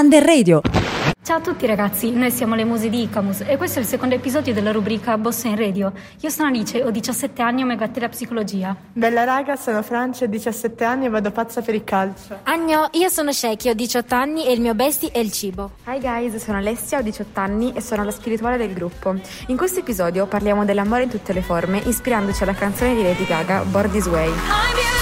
Under Radio. Ciao a tutti ragazzi, noi siamo le muse di Icamus e questo è il secondo episodio della rubrica Bossa in Radio. Io sono Alice, ho 17 anni e mi gatte la psicologia. Bella raga, sono Francia, ho 17 anni e vado pazza per il calcio. Agno, io sono Sheki, ho 18 anni e il mio besti è il cibo. Hi guys, sono Alessia, ho 18 anni e sono la spirituale del gruppo. In questo episodio parliamo dell'amore in tutte le forme, ispirandoci alla canzone di Lady Gaga, Born This Way. La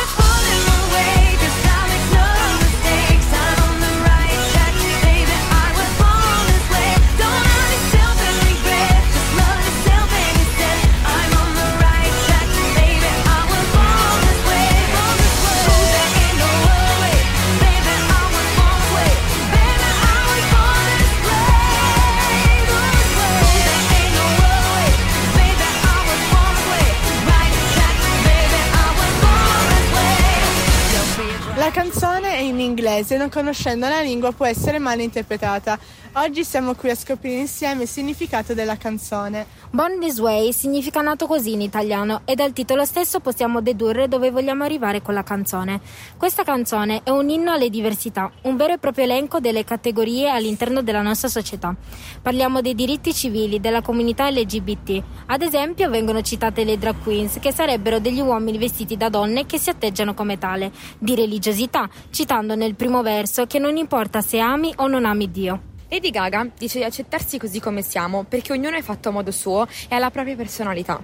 canzone è in inglese, non conoscendo la lingua può essere mal interpretata. Oggi siamo qui a scoprire insieme il significato della canzone. Born This Way significa nato così in italiano e dal titolo stesso possiamo dedurre dove vogliamo arrivare con la canzone. Questa canzone è un inno alle diversità, un vero e proprio elenco delle categorie all'interno della nostra società. Parliamo dei diritti civili della comunità LGBT. Ad esempio vengono citate le drag queens, che sarebbero degli uomini vestiti da donne che si atteggiano come tale, di religiosità, citando nel primo verso che non importa se ami o non ami Dio. Lady Gaga dice di accettarsi così come siamo, perché ognuno è fatto a modo suo e ha la propria personalità.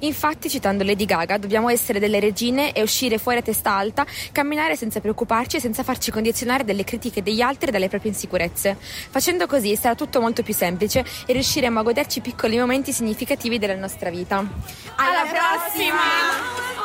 Infatti, citando Lady Gaga, dobbiamo essere delle regine e uscire fuori a testa alta, camminare senza preoccuparci e senza farci condizionare dalle critiche degli altri e dalle proprie insicurezze. Facendo così sarà tutto molto più semplice e riusciremo a goderci piccoli momenti significativi della nostra vita. Alla prossima!